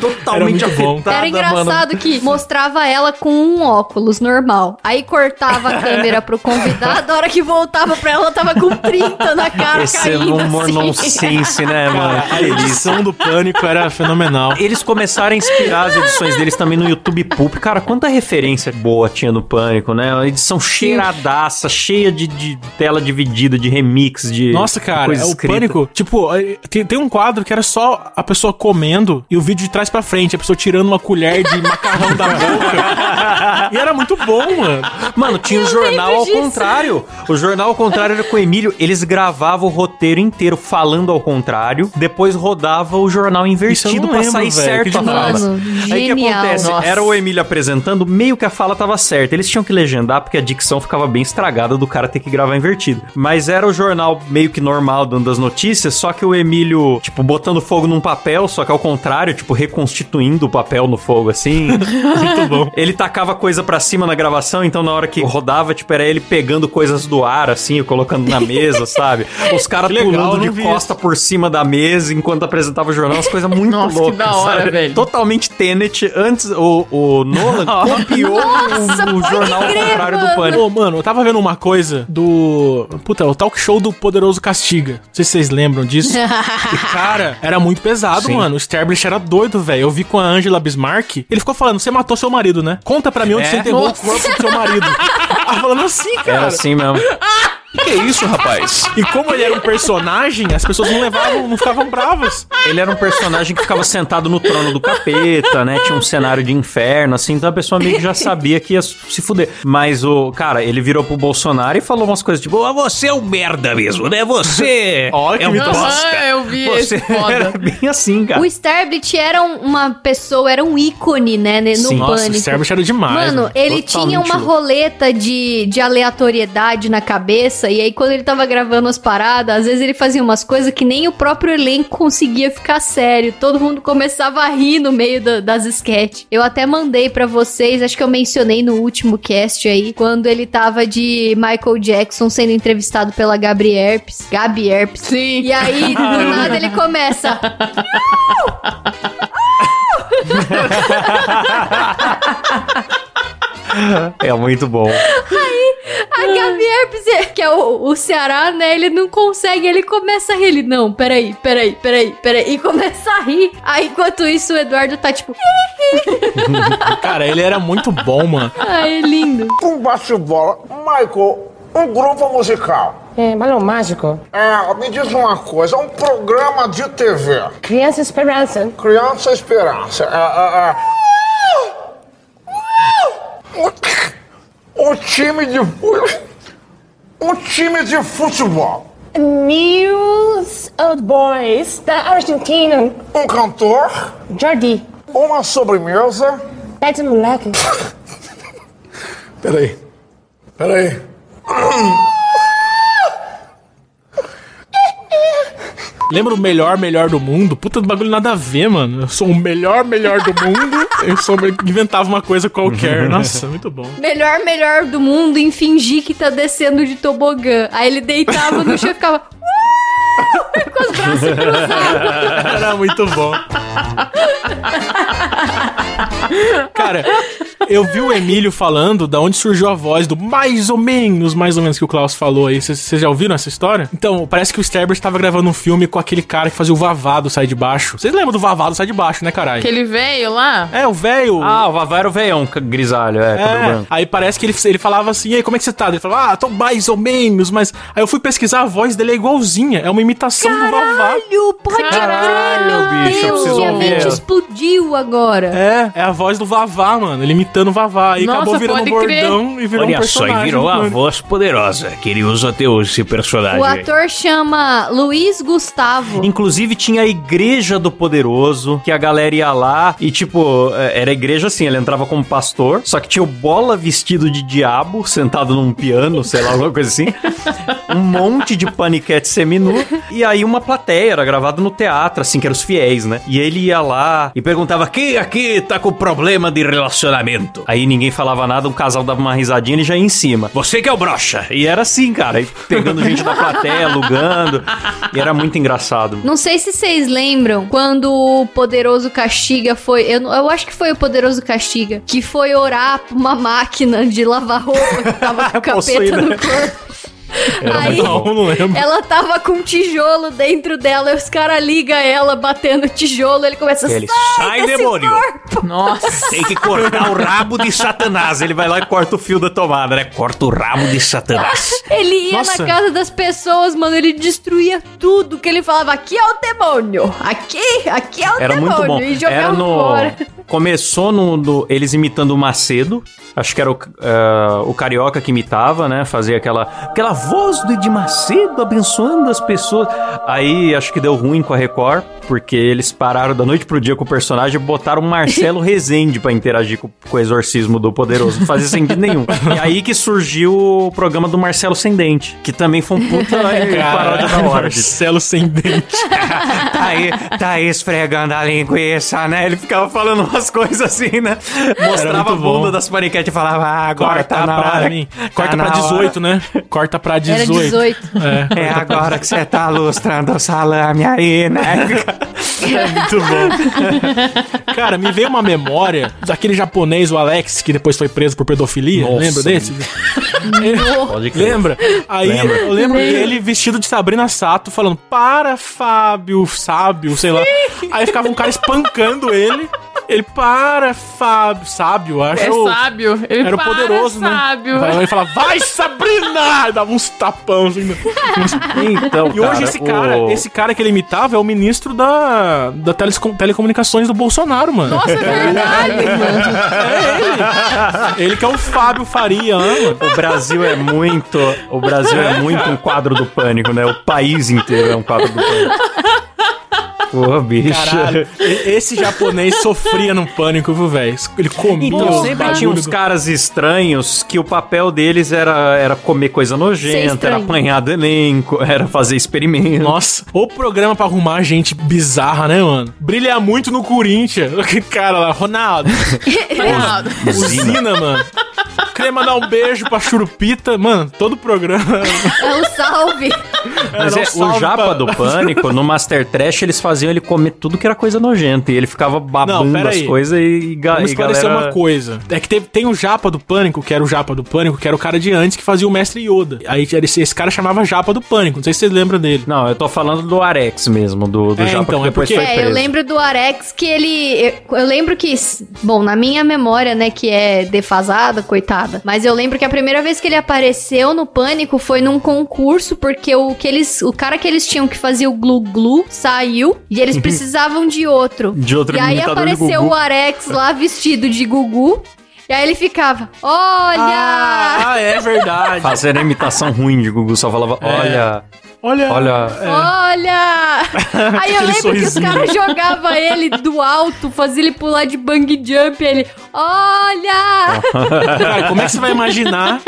Totalmente afetada, Era engraçado mano. que mostrava ela com um óculos normal. Aí cortava a câmera pro convidado, a hora que voltava pra ela, ela tava com 30 na cara Esse caindo humor assim. nonsense, né, mano? A edição do pânico era fenomenal. Eles começaram a inspirar as edições deles também no YouTube Pulp. Cara, quanta referência boa tinha no Pânico, né? Uma edição cheiradaça, cheia de, de tela dividida, de remix, de Nossa, cara, coisa é o escrita. pânico. Tipo, eh, tem, tem um quadro que era só a pessoa comendo e o vídeo de trás pra frente, a pessoa tirando uma colher de macarrão da boca. E era muito bom, mano. Mano, tinha o jornal ao contrário. O jornal ao contrário era com o Emílio. Eles gravavam o roteiro inteiro falando ao contrário, depois rodava o jornal invertido pra lembro, sair velho, certo a fala. Mano, Aí o que genial. acontece? Nossa. Era o Emílio apresentando, meio que a fala tava certa. Eles tinham que legendar porque a dicção ficava bem estragada do cara ter que gravar invertido. Mas era o jornal meio que normal dando as notícias, só que o Emílio, tipo, botando fogo num papel, só que ao contrário, tipo, reconstituindo o papel no fogo, assim. Muito bom. Ele tacava coisa pra cima na gravação, então na hora que rodava, tipo, era ele pegando coisas do ar, assim, colocando na mesa, sabe? Os caras Que pulando de costa por cima da mesa enquanto apresentava o jornal, as coisas muito Nossa, que loucas. da hora, sabe? velho. Totalmente Tenet. Antes, o, o Nolan copiou o, o jornal ao contrário do Pânico. Ô, mano, eu tava vendo uma coisa do. Puta, o talk show do Poderoso Castiga. Não sei se vocês lembram disso. e, cara, era muito pesado, Sim. mano. O Sterblich era doido, velho. Eu vi com a Angela Bismarck. Ele ficou falando: você matou seu marido, né? Conta pra mim onde É? você enterrou Nossa. o corpo do seu marido. Ela falando assim, cara. Era assim mesmo. Que isso, rapaz? E como ele era um personagem, as pessoas não levavam, não ficavam bravas. Ele era um personagem que ficava sentado no trono do capeta, né? Tinha um cenário de inferno, assim, então a pessoa meio que já sabia que ia se fuder. Mas o, cara, ele virou pro Bolsonaro e falou umas coisas tipo: "Ah, você é um merda mesmo, né? Você Ó, que é um bosta. Aham, eu vi Você esse foda. era bem assim, cara. O Starblit era um- uma pessoa, era um ícone, né, no Sim. Nossa, o. Sterblich era demais. Mano, mano. ele totalmente tinha uma louco. roleta de, de aleatoriedade na cabeça, e aí quando ele tava gravando as paradas, às vezes ele fazia umas coisas que nem o próprio elenco conseguia ficar sério. Todo mundo começava a rir no meio da- das sketches. Eu até mandei pra vocês, acho que eu mencionei no último cast aí, quando ele tava de Michael Jackson sendo entrevistado pela Gabi Herpes. Gabi Herpes. Sim. E aí, do nada, ele começa. É muito bom. A Gabi Herpes, que é o, o Ceará, né? Ele não consegue, ele começa a rir. Ele, não, peraí, peraí, peraí, peraí. E começa a rir. Aí, enquanto isso, o Eduardo tá tipo, Cara, ele era muito bom, mano. ai, lindo. Um bate-bola. Michael, um grupo musical. É, balão mágico. É, me diz uma coisa, um programa de TV. Criança Esperança. Criança Esperança. É, é, é. Um time de. Um time de futebol. News Old Boys da Argentina. Um cantor. Jordi. Uma sobremesa. Pede moleque. Peraí. Peraí. Lembra o melhor, melhor do mundo? Puta do bagulho nada a ver, mano. Eu sou o melhor, melhor do mundo. Eu sou inventava uma coisa qualquer. Nossa, muito bom. Melhor, melhor do mundo em fingir que tá descendo de tobogã. Aí ele deitava no chão e ficava. "Uh!" Com os braços cruzados. Era muito bom. Cara, eu vi o Emílio falando da onde surgiu a voz do mais ou menos, mais ou menos que o Klaus falou aí. Vocês já ouviram essa história? Então, parece que o Sterber estava gravando um filme com aquele cara que fazia o Vavá do Sai de Baixo. Vocês lembram do Vavá do Sai de Baixo, né, caralho? Aquele velho lá. É, o velho. Ah, o Vavá era o veião grisalho, é, É, branco. aí parece que ele, ele falava assim, e aí, como é que você tá? Ele falava, ah, tô mais ou menos, mas... Aí eu fui pesquisar, a voz dele é igualzinha, é uma imitação do Vavá. Caralho, pode Caralho, crer, meu bicho, eu Deus. preciso Minha ouvir explodiu agora. É, é a voz do Vavá, mano, ele imitando Vavá. Aí Nossa, acabou virando um pode crer. bordão e virou um Olha só, personagem. e virou a voz poderosa que ele usa até hoje, esse personagem. O ator chama Luiz Gustavo. Inclusive tinha a igreja do poderoso, que a galera ia lá e, tipo, é, era igreja assim, ele entrava como pastor, só que tinha o bola vestido de diabo, sentado num piano, sei lá, alguma coisa assim. Um monte de paniquete seminu. E aí uma plateia, era gravado no teatro, assim, que eram os fiéis, né? E ele ia lá e perguntava: quem aqui tá com problema de relacionamento? Aí ninguém falava nada, o casal dava uma risadinha e ele já ia em cima. Você que é o brocha. E era assim, cara, pegando gente da plateia, alugando. E era muito engraçado. Não sei se vocês lembram quando o Poderoso Castiga foi. Eu, eu acho que foi o Poderoso Castiga que foi orar pra uma máquina de lavar roupa que tava com o capeta Possuída. no corpo. Aí Não, não lembro. ela tava com um tijolo dentro dela e os caras ligam ela batendo tijolo. Ele começa a Ele, Sai, desse demônio! corpo." Nossa. Tem que cortar o rabo de Satanás. Ele vai lá e corta o fio da tomada, né? Corta o rabo de Satanás. Ele ia Nossa. na casa das pessoas, mano. Ele destruía tudo que ele falava. Aqui é o demônio. Aqui, aqui é o Era demônio. muito bom. E jogava Era no. fora. Começou no, no- eles imitando o Macedo. Acho que era o, eh, o carioca que imitava, né? Fazia aquela, aquela voz do Ed Macedo abençoando as pessoas. Aí acho que deu ruim com a Record, porque eles pararam da noite pro dia com o personagem e botaram o Marcelo Rezende pra interagir com, com o exorcismo do poderoso. Não fazia sentido nenhum. E aí que surgiu o programa do Marcelo Sem Dente, que também foi um puta paródia da hora. Marcelo sem dente. tá aí, tá aí esfregando a linguiça, né? Ele ficava falando umas coisas assim, né? Mostrava a bunda bom. das paniquetes e falava, ah, agora Corta tá na pra hora. mim. Tá Corta na pra hora. 18, né? Corta pra 18. Era 18. É. É agora que você tá lustrando o salame aí, né? É muito bom. Cara, me veio uma memória daquele japonês, o Alex, que depois foi preso por pedofilia. Nossa. Lembra desse? Pode crer. Lembra? Aí Lembra. eu lembro dele vestido de Sabrina Sato falando: Para, Fábio, sábio, sei lá. Aí ficava um cara espancando ele. Ele, para, Fábio, sábio, acho. É sábio. Ele Era o para, poderoso, sábio. né? Ele falava, vai, Sabrina! E dava uns tapão assim. né? Então, E hoje esse cara, o- esse cara que ele imitava é o ministro da, da telecom- telecomunicações do Bolsonaro, mano. Nossa, é verdade, mano. Ele que é o Fábio Faria, né, mano? O Brasil é muito. O Brasil é muito um quadro do pânico, né? O país inteiro é um quadro do pânico. Pô, bicho. Caralho, esse japonês sofria num pânico, viu, velho? Ele comia Então os sempre bagulho tinha uns caras estranhos que o papel deles era, era comer coisa nojenta, era apanhar do elenco, era fazer experimento. Nossa, o programa pra arrumar gente bizarra, né, mano? Brilha muito no Corinthians. Aquele cara lá, Ronaldo. Ronaldo. Usina, mano. Queria mandar um beijo pra Churupita. Mano, todo o programa. É o salve. Mas Era um é, o salve japa pra- do Pânico, no Master Trash, eles faziam ele comer tudo que era coisa nojenta. E ele ficava babando Não, as coisas e, ga Vamos e esclarecer galera... uma coisa. É que teve- tem o Japa do Pânico, que era o Japa do Pânico, que era o cara de antes que fazia o Mestre Yoda. Aí esse, esse cara chamava Japa do Pânico. Não sei se vocês lembram dele. Não, eu tô falando do Arex mesmo, do, do É, Japa então, que é depois porque- foi É, preso. eu lembro do Arex que ele. Eu, eu lembro que. Bom, na minha memória, né, que é defasada, coitada. Mas eu lembro que a primeira vez que ele apareceu no Pânico foi num concurso, porque o que eles. O cara que eles tinham que fazer o Glu Glu saiu e eles precisavam de outro. De outro E aí apareceu o Arex lá vestido de Gugu. E aí ele ficava, olha! Ah, é verdade. Fazendo a imitação ruim de Gugu, só falava, olha, Olha. olha. Olha! Aí eu lembro que os sorrisinho. caras jogavam ele do alto, faziam ele pular de bang jump, e ele, olha! Cara, como é que você vai imaginar?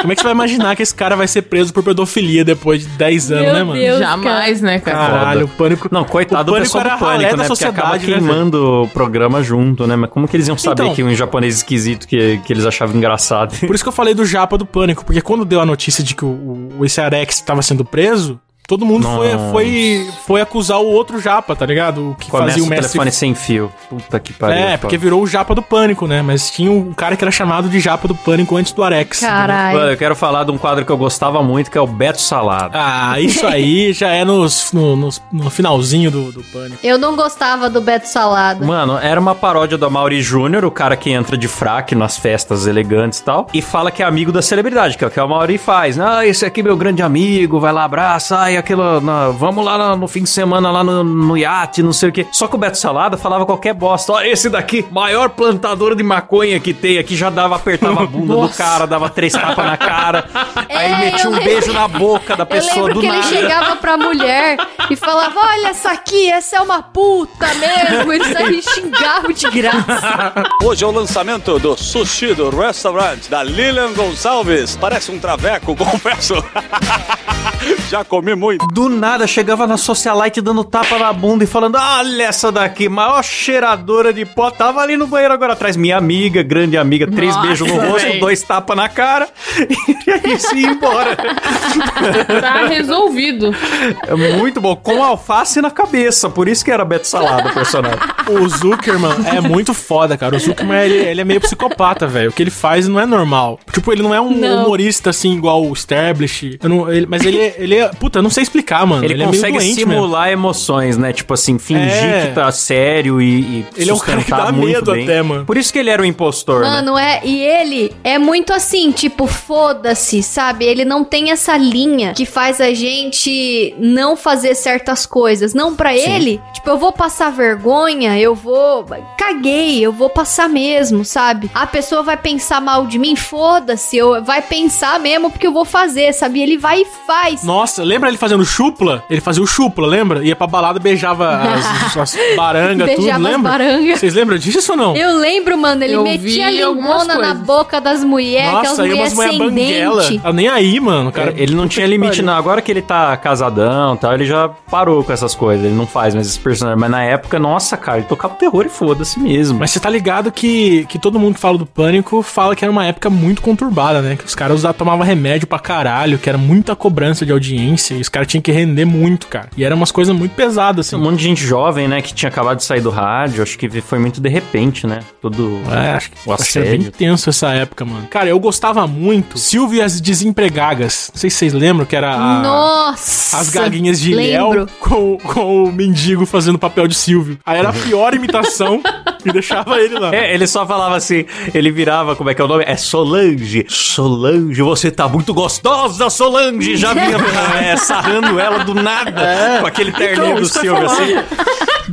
Como é que você vai imaginar que esse cara vai ser preso por pedofilia depois de 10 anos, Meu né, mano? Deus. Jamais, né, cara? Caralho, o pânico. Não, coitado O do Pânico pessoal era do ralé Pânico, da né? Porque acaba sociedade, né, queimando o programa junto, né? Mas como que eles iam saber Então. que um japonês esquisito que, que eles achavam engraçado? Por isso que eu falei do Japa do Pânico, porque quando deu a notícia de que o, o esse Arex estava sendo preso, todo mundo foi, Nossa. foi, foi acusar o outro Japa, tá ligado? O que Começa fazia o o mestre. telefone sem fio. Puta que pariu. É, pô. porque virou o Japa do Pânico, né? Mas tinha um cara que era chamado de Japa do Pânico antes do Arex. Mano, Caralho. eu quero falar de um quadro que eu gostava muito, que é o Beto Salado. Ah, isso aí já é nos, no, nos- no finalzinho do, do Pânico. Eu não gostava do Beto Salada. Mano, era uma paródia do Amaury Júnior, o cara que entra de fraque nas festas elegantes e tal, e fala que é amigo da celebridade, que é o que o Amaury faz. Ah, esse aqui é meu grande amigo, vai lá, abraça, ai, aquilo, na- vamos lá no, no fim de semana lá no, no iate, não sei o quê. Só que o Beto Salada falava qualquer bosta. Ó, esse daqui, maior plantador de maconha que tem aqui, já dava, apertava a bunda do cara, dava três tapas na cara, aí É, metia eu um lembro- beijo na boca da Eu pessoa lembro do que nada. ele chegava pra mulher e falava: Olha essa aqui, essa é uma puta mesmo. Eles aí xingavam de graça. Hoje é o lançamento do sushi do restaurante da Lilian Gonçalves. Parece um traveco, confesso. Já comi muito. Do nada chegava na socialite dando tapa na bunda e falando: Olha essa daqui, maior cheiradora de pó. Tava ali no banheiro agora atrás. Minha amiga, grande amiga, três Nossa, beijos no rosto, véi. dois tapas na cara. E aí se ia embora. Tá resolvido. É muito bom. Com alface na cabeça. Por isso que era Beto Salado o personagem. O Zuckerman é muito foda, cara. O Zuckerman, ele, ele é meio psicopata, velho. O que ele faz não é normal. Tipo, ele não é um Não. humorista, assim, igual o Stablish. Eu não- ele- mas ele, é- ele é... Puta, eu não sei explicar, mano. Ele, Ele, consegue é meio doente mesmo. simular emoções, né? Tipo assim, fingir É. que tá sério e, e Ele é um cara que dá medo bem. até, mano. Por isso que ele era o impostor, né? Mano, é. E ele é muito assim, tipo, foda-se, sabe? Ele não tem essa linha que faz a gente não fazer certas coisas. Não, pra ele, tipo, eu vou passar vergonha, eu vou. Caguei, eu vou passar mesmo, sabe? A pessoa vai pensar mal de mim, foda-se, eu vai pensar mesmo porque eu vou fazer, sabe? Ele vai e faz. Nossa, lembra ele fazendo chupla? Ele fazia o chupla, lembra? Ia pra balada, beijava as, as barangas, tudo, Beijava lembra? barangas. Vocês lembram disso ou não? Eu lembro, mano, ele Eu metia lingona na boca das mulheres, aquelas Nossa, aí mulheres umas mulher sem banguela. Ah, nem aí, mano. Cara, É, ele não tinha limite, não. Agora que ele tá casadão e tal, ele já parou com essas coisas. Ele não faz mais esses personagens. Mas na época, nossa, cara, ele tocava terror e foda-se mesmo. Mas você tá ligado que, que todo mundo que fala do pânico fala que era uma época muito conturbada, né? Que os caras usavam, tomavam remédio pra caralho, que era muita cobrança de audiência, e os caras tinham que render muito, cara. E eram umas coisas muito pesadas, Um assim. monte de gente jovem, né, que tinha acabado de sair do rádio. Acho que foi muito de repente, né? Tudo É, acho que, o acho que era bem assédio. tenso essa época, mano. Cara, eu gostava muito. Silvio e as Desempregagas. Não sei se vocês lembram que era a- Nossa! as gaguinhas de lembro. Léo com, com o mendigo fazendo papel de Silvio. Aí era a pior imitação e deixava ele lá. É, ele só falava assim, ele virava, como é que é o nome? É Solange. Solange, você tá muito gostosa, Solange. Já vinha é, sarrando ela do nada, com aquele terninho Então, do Silvio, assim.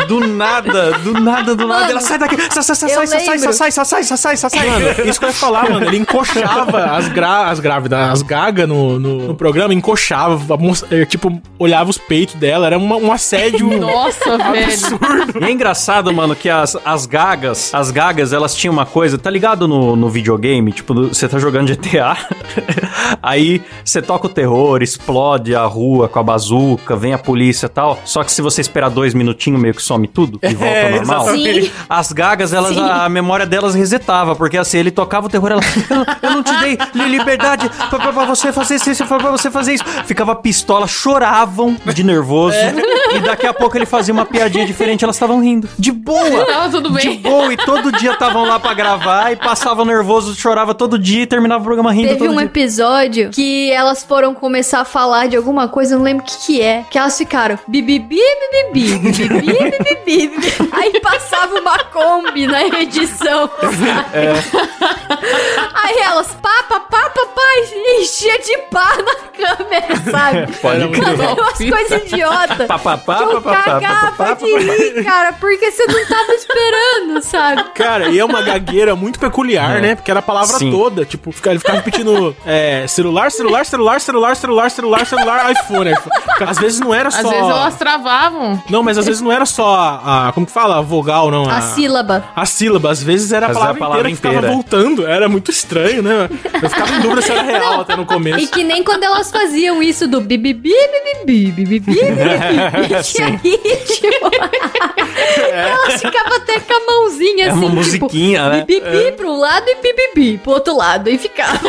Do nada, do nada, do nada. Ela sai daqui, sai, sai, sai, sai, sai, sai, sai, sai, sai, sai, sai, sai, sai. Mano, isso que eu ia falar, mano. Ele encoxava as, gra as grávidas, as gagas no, no, no programa, encoxava, eh, tipo, olhava os peitos dela. Era uma- um assédio Nossa, velho. absurdo. E é engraçado, mano, que as, as gagas, as gagas, elas tinham uma coisa, tá ligado no, no videogame? Tipo, você tá jogando GTA, aí você toca o terror, explode a rua com a bazuca, vem a polícia e tal. Só que se você esperar dois minutinhos, meio que some tudo e volta É, ao normal. exatamente. Sim. As gagas, elas, Sim. a memória delas resetava, porque assim, ele tocava o terror, ela, eu, eu não te dei li- liberdade pra, pra- pra você fazer isso, pra, pra você fazer isso. Ficava pistola, choravam de nervoso, e daqui a pouco ele fazia uma piadinha diferente, elas estavam rindo. De boa! Tava tudo De bem. boa, e todo dia estavam lá pra gravar, e passava nervoso, chorava todo dia e terminava o programa rindo Teve todo um dia. episódio que elas foram começar a falar de alguma coisa, eu não lembro o que que é. Que elas ficaram bibibi, bibibi, bibibi, bibibi, bibibi. Aí passava uma Kombi na edição. sabe? Aí elas, pá, pá, pá, enchia de pá na câmera, sabe? Pode crer. Umas coisas idiotas. Pá, pá, pá, que eu cagava de rir, cara, porque você não tava esperando, sabe? Cara, e é uma gagueira muito peculiar, né? Porque era a palavra Sim. toda. Tipo, ele ficava repetindo é, celular, celular, celular, celular, celular, celular, celular, iPhone, iPhone. Às vezes não era Às só. vezes elas travavam. Não, mas às vezes não era só a. a- como que fala? A vogal, não. A sílaba. A sílaba, às vezes era a Às palavra, a palavra inteira que ficava voltando. Era muito estranho, né? Eu ficava em dúvida se era real até no começo. E que nem quando elas faziam isso do. Sim. E aí, tipo, elas ficavam até com a mãozinha É assim, uma tipo, musiquinha, né? bibibi pra um lado e bibibi pro outro lado. E ficava.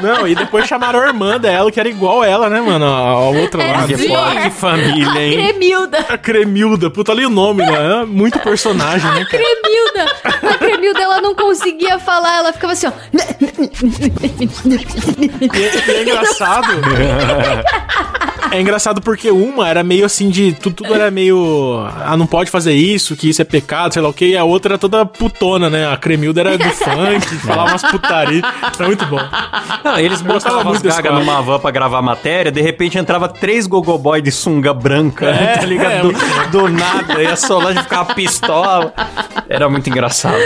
Não, e depois chamaram a irmã dela, que era igual ela, né, mano? Ao outro Era lado. Que Sim. que família, hein? Cremilda. A Cremilda, puta ali o nome, né? Muito personagem, né, cara? Cremilda. A Cremilda, ela não conseguia falar, ela ficava assim, ó. E, e é engraçado. É engraçado porque uma era meio assim de. Tudo, tudo era meio. Ah, não pode fazer isso, que isso é pecado, sei lá o que. E a outra era toda putona, né? A Cremilda era do funk, falava umas putaria. Era muito bom. Não, eles botavam muito as desse gagas quadro. numa van pra gravar matéria, de repente entrava três gogoboy de sunga branca, É, tá ligado? é, do, muito do nada, e a Solange ficava pistola. Era muito engraçado.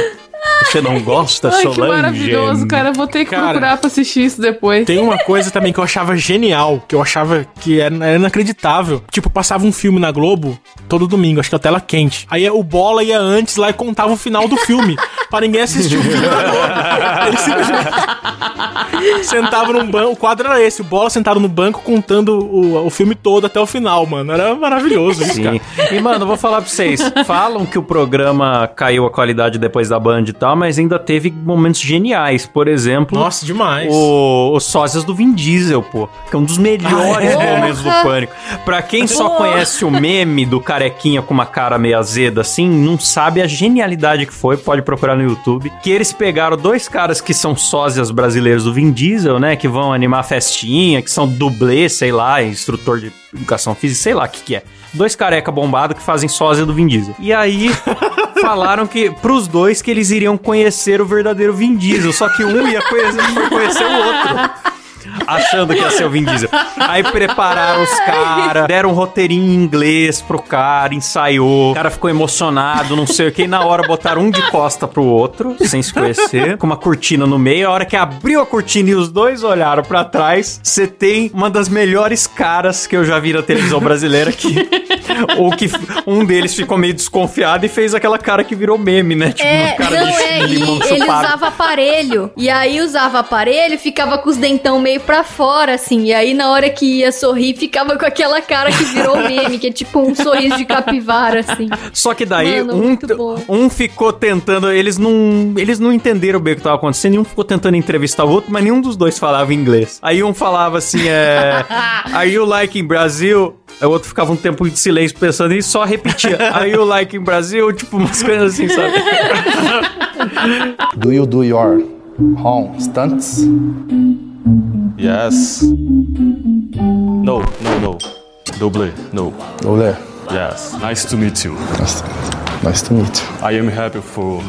Você não gosta, Ai, Solange? que maravilhoso, cara. Vou ter que Cara, procurar pra assistir isso depois. Tem uma coisa também que eu achava genial, que eu achava que era, era inacreditável. Tipo, passava um filme na Globo todo domingo, acho que é a tela quente. Aí o Bola ia antes lá e contava o final do filme. pra ninguém assistir o filme Globo. Ele simplesmente sentava num banco. O quadro era esse: o Bola sentado no banco contando o, o filme todo até o final, mano. Era maravilhoso isso, cara. Sim. E, mano, eu vou falar pra vocês. Falam que o programa caiu a qualidade depois da Band e tal, mas ainda teve momentos geniais. Por exemplo, Nossa, demais. o, os sósias do Vin Diesel, pô. Que é um dos melhores Ah, é? momentos do Pânico. Pra quem só conhece o meme do carequinha com uma cara meio azeda assim, não sabe a genialidade que foi, pode procurar no YouTube. Que eles pegaram dois caras que são sósias brasileiros do Vin Diesel, né? Que vão animar festinha, que são dublê, sei lá, instrutor de educação física, sei lá o que que é. Dois careca bombado que fazem sósia do Vin Diesel. E aí falaram que pros dois que eles iriam conhecer o verdadeiro Vin Diesel, só que um ia conhecer, conhecer o outro. Achando que ia ser o Vin Diesel. Aí prepararam os caras, deram um roteirinho em inglês pro cara, ensaiou. O cara ficou emocionado, não sei o que. E na hora botaram um de costa pro outro, sem se conhecer, com uma cortina no meio. A hora que abriu a cortina e os dois olharam pra trás, você tem uma das melhores caras que eu já vi na televisão brasileira que. Ou que um deles ficou meio desconfiado e fez aquela cara que virou meme, né? Tipo, É, uma cara não de é, e limão ele usava aparelho. E aí usava aparelho e ficava com os dentão meio pra fora, assim. E aí na hora que ia sorrir, ficava com aquela cara que virou meme, que é tipo um sorriso de capivara, assim. Só que daí Mano, um, um ficou tentando, eles não, eles não entenderam bem o que tava acontecendo, e um ficou tentando entrevistar o outro, mas nenhum dos dois falava inglês. Aí um falava assim, é, Are you like in Brazil? Aí o outro ficava um tempo de silêncio pensando e só repetia, Are you like in Brazil? Tipo umas coisas assim, sabe? Do you do your home stunts? Yes. No, no, no. Double, no. Olé. Yes. Nice to meet you. Nice, nice to meet you. I am happy for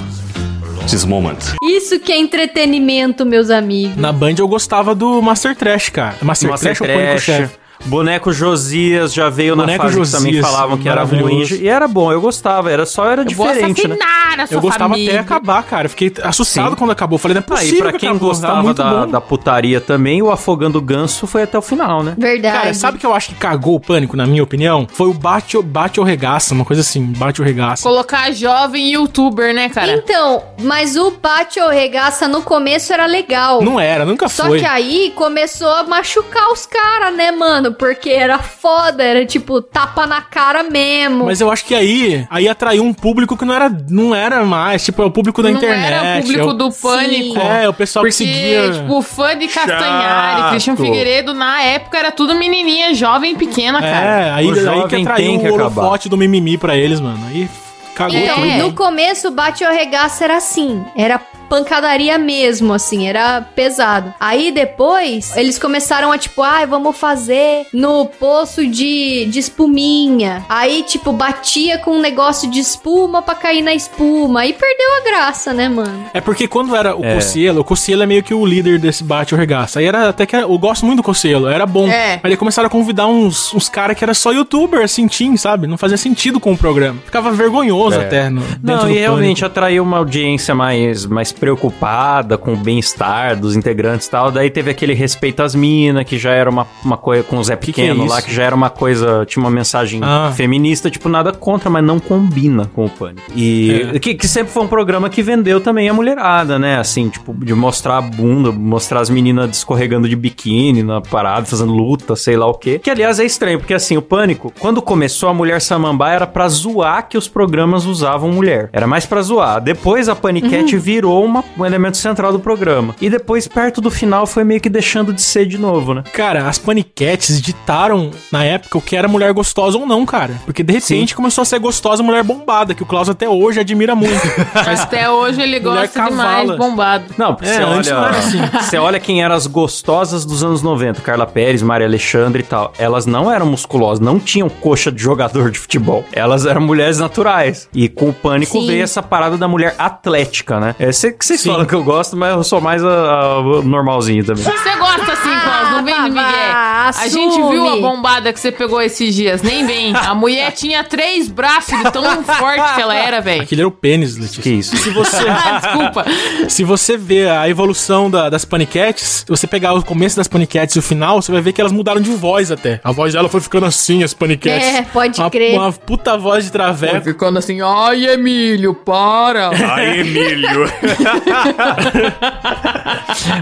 this moment. Isso que é entretenimento, meus amigos. Na Band eu gostava do Master Trash, cara. Master, Master Trash ou Pânico Trash. Chefe? Boneco Josias já veio Boneco na fase que também Josias, falavam que era ruim. E era bom, eu gostava, era só era Eu vou diferente, né? assassinar a sua Eu gostava família. até acabar, cara. Eu Fiquei assustado Sim. quando acabou. Falei, não é Ah, possível e pra que quem acabou, tá gostava muito da, da putaria também, o Afogando Ganso foi até o final, né? Verdade. Cara, sabe que eu acho que cagou o pânico, na minha opinião? Foi o bate, bate ou regaça, uma coisa assim, bate ou regaça. Colocar jovem youtuber, né, cara? Então, mas o bate ou regaça no começo era legal. Não era, nunca Só foi. que aí começou a machucar os caras, né, mano? Porque era foda, era tipo tapa na cara mesmo. Mas eu acho que aí, aí atraiu um público que não era, não era mais, tipo, é o público da não internet. era o público é o- do pânico. É, o pessoal Porque, que seguia. tipo, fã de Castanhari, Chato. Christian Figueiredo, na época era tudo menininha jovem pequena, cara. É, aí, O aí que atraiu tem que o holofote do mimimi pra eles, mano. Aí cagou Então, tudo. É. no começo, o bate ou regaça era assim. Era pancadaria mesmo, assim, era pesado. Aí depois, eles começaram a tipo, ai, vamos fazer no poço de, de espuminha. Aí, tipo, batia com um negócio de espuma pra cair na espuma. Aí perdeu a graça, né, mano? É porque quando era o É. Cossielo, o Cossielo é meio que o líder desse bate ou regaça. Aí era até que era- eu gosto muito do Cossielo, era bom. É. Aí eles começaram a convidar uns, uns caras que era só youtuber, assim, teen, sabe? Não fazia sentido com o programa. Ficava vergonhoso É. até no, Não, do e realmente Pânico. atraiu uma audiência mais, mais preocupada com o bem-estar dos integrantes e tal. Daí teve aquele respeito às minas, que já era uma, uma coisa com o Zé Que que é Pequeno lá, que já era uma coisa, tinha uma mensagem Ah. feminista, tipo, nada contra, mas não combina com o Pânico. E É. que, que sempre foi um programa que vendeu também a mulherada, né? Assim, tipo, de mostrar a bunda, mostrar as meninas escorregando de biquíni na parada, fazendo luta, sei lá o quê. Que, aliás, é estranho, porque assim, o Pânico, quando começou, a Mulher Samambaia era pra zoar que os programas usavam mulher. Era mais pra zoar. Depois a Paniquete virou uma- um elemento central do programa. E depois, perto do final, foi meio que deixando de ser de novo, né? Cara, as paniquetes ditaram na época o que era mulher gostosa ou não, cara. Porque de repente começou a ser gostosa mulher bombada, que o Klaus até hoje admira muito. Mas Até hoje ele Mulher gosta demais cavala. bombado. Não, porque É, você antes não olha, era assim. você olha quem eram as gostosas dos anos 90, Carla Pérez, Maria Alexandre e tal. Elas não eram musculosas, não tinham coxa de jogador de futebol. Elas eram mulheres naturais. E com o pânico Sim. veio essa parada da mulher atlética, né? É, cê- que vocês Sim. falam que eu gosto, mas eu sou mais a, a- o normalzinho também. Você gosta assim, Klaus, não vem de vá, Miguel. A gente viu a bombada que você pegou esses dias, nem vem. A mulher tinha três braços de tão forte que ela era, velho. aquele era o pênis, Letícia. Que isso? Se você, Ah, desculpa. se você ver a evolução da- das paniquetes, se você pegar o começo das paniquetes e o final, você vai ver que elas mudaram de voz até. A voz dela foi ficando assim, as paniquetes. É, pode uma, crer. Uma puta voz de Foi traveco. ficando assim, ai, Emílio, para. Ai, Emílio.